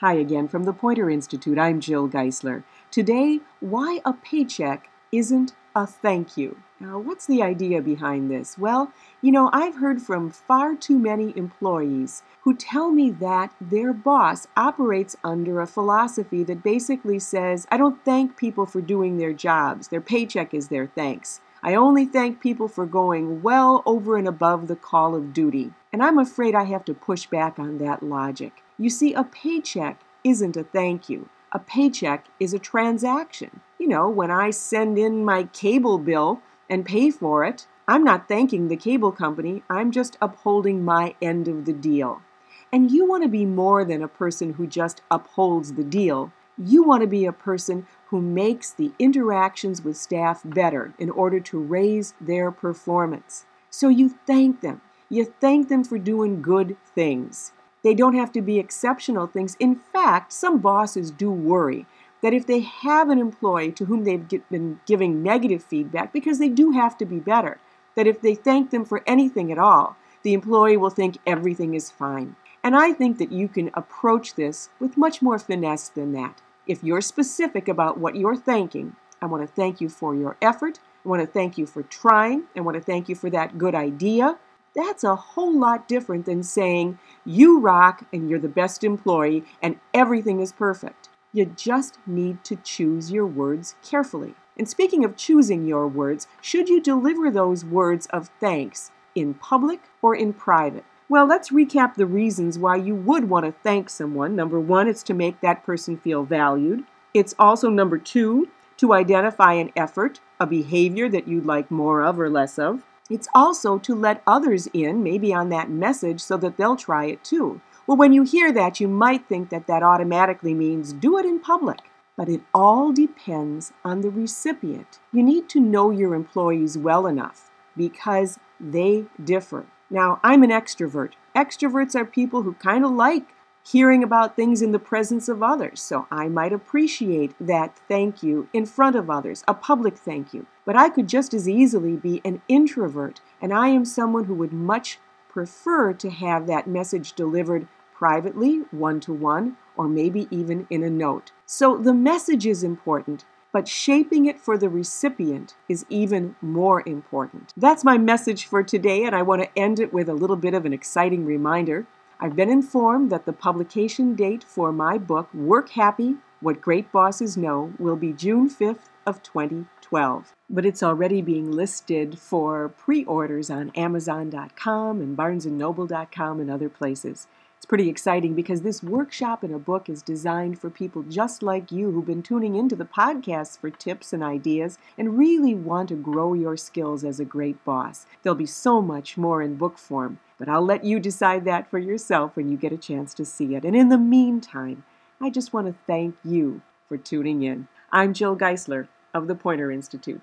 Hi again from the Poynter Institute. I'm Jill Geisler. Today, why a paycheck isn't a thank you. Now, what's the idea behind this? Well, you know, I've heard from far too many employees who tell me that their boss operates under a philosophy that basically says, I don't thank people for doing their jobs, their paycheck is their thanks. I only thank people for going well over and above the call of duty. And I'm afraid I have to push back on that logic. You see, a paycheck isn't a thank you. A paycheck is a transaction. You know, when I send in my cable bill and pay for it, I'm not thanking the cable company, I'm just upholding my end of the deal. And you want to be more than a person who just upholds the deal. You want to be a person who makes the interactions with staff better in order to raise their performance. So you thank them. You thank them for doing good things. They don't have to be exceptional things. In fact, some bosses do worry that if they have an employee to whom they've been giving negative feedback, because they do have to be better, that if they thank them for anything at all, the employee will think everything is fine. And I think that you can approach this with much more finesse than that. If you're specific about what you're thanking, I want to thank you for your effort. I want to thank you for trying. I want to thank you for that good idea. That's a whole lot different than saying you rock and you're the best employee and everything is perfect. You just need to choose your words carefully. And speaking of choosing your words, should you deliver those words of thanks in public or in private? Well, let's recap the reasons why you would want to thank someone. Number one, it's to make that person feel valued. It's also, number two, to identify an effort, a behavior that you'd like more of or less of. It's also to let others in, maybe on that message, so that they'll try it too. Well, when you hear that, you might think that that automatically means do it in public. But it all depends on the recipient. You need to know your employees well enough because they differ. Now, I'm an extrovert. Extroverts are people who kind of like hearing about things in the presence of others. So I might appreciate that thank you in front of others, a public thank you. But I could just as easily be an introvert, and I am someone who would much prefer to have that message delivered privately, one to one, or maybe even in a note. So the message is important, but shaping it for the recipient is even more important. That's my message for today, and I want to end it with a little bit of an exciting reminder. I've been informed that the publication date for my book, Work Happy What Great Bosses Know, will be June 5th of 2012. But it's already being listed for pre-orders on Amazon.com and BarnesandNoble.com and other places. Pretty exciting because this workshop in a book is designed for people just like you who've been tuning into the podcast for tips and ideas and really want to grow your skills as a great boss. There'll be so much more in book form, but I'll let you decide that for yourself when you get a chance to see it. And in the meantime, I just want to thank you for tuning in. I'm Jill Geisler of the Poynter Institute.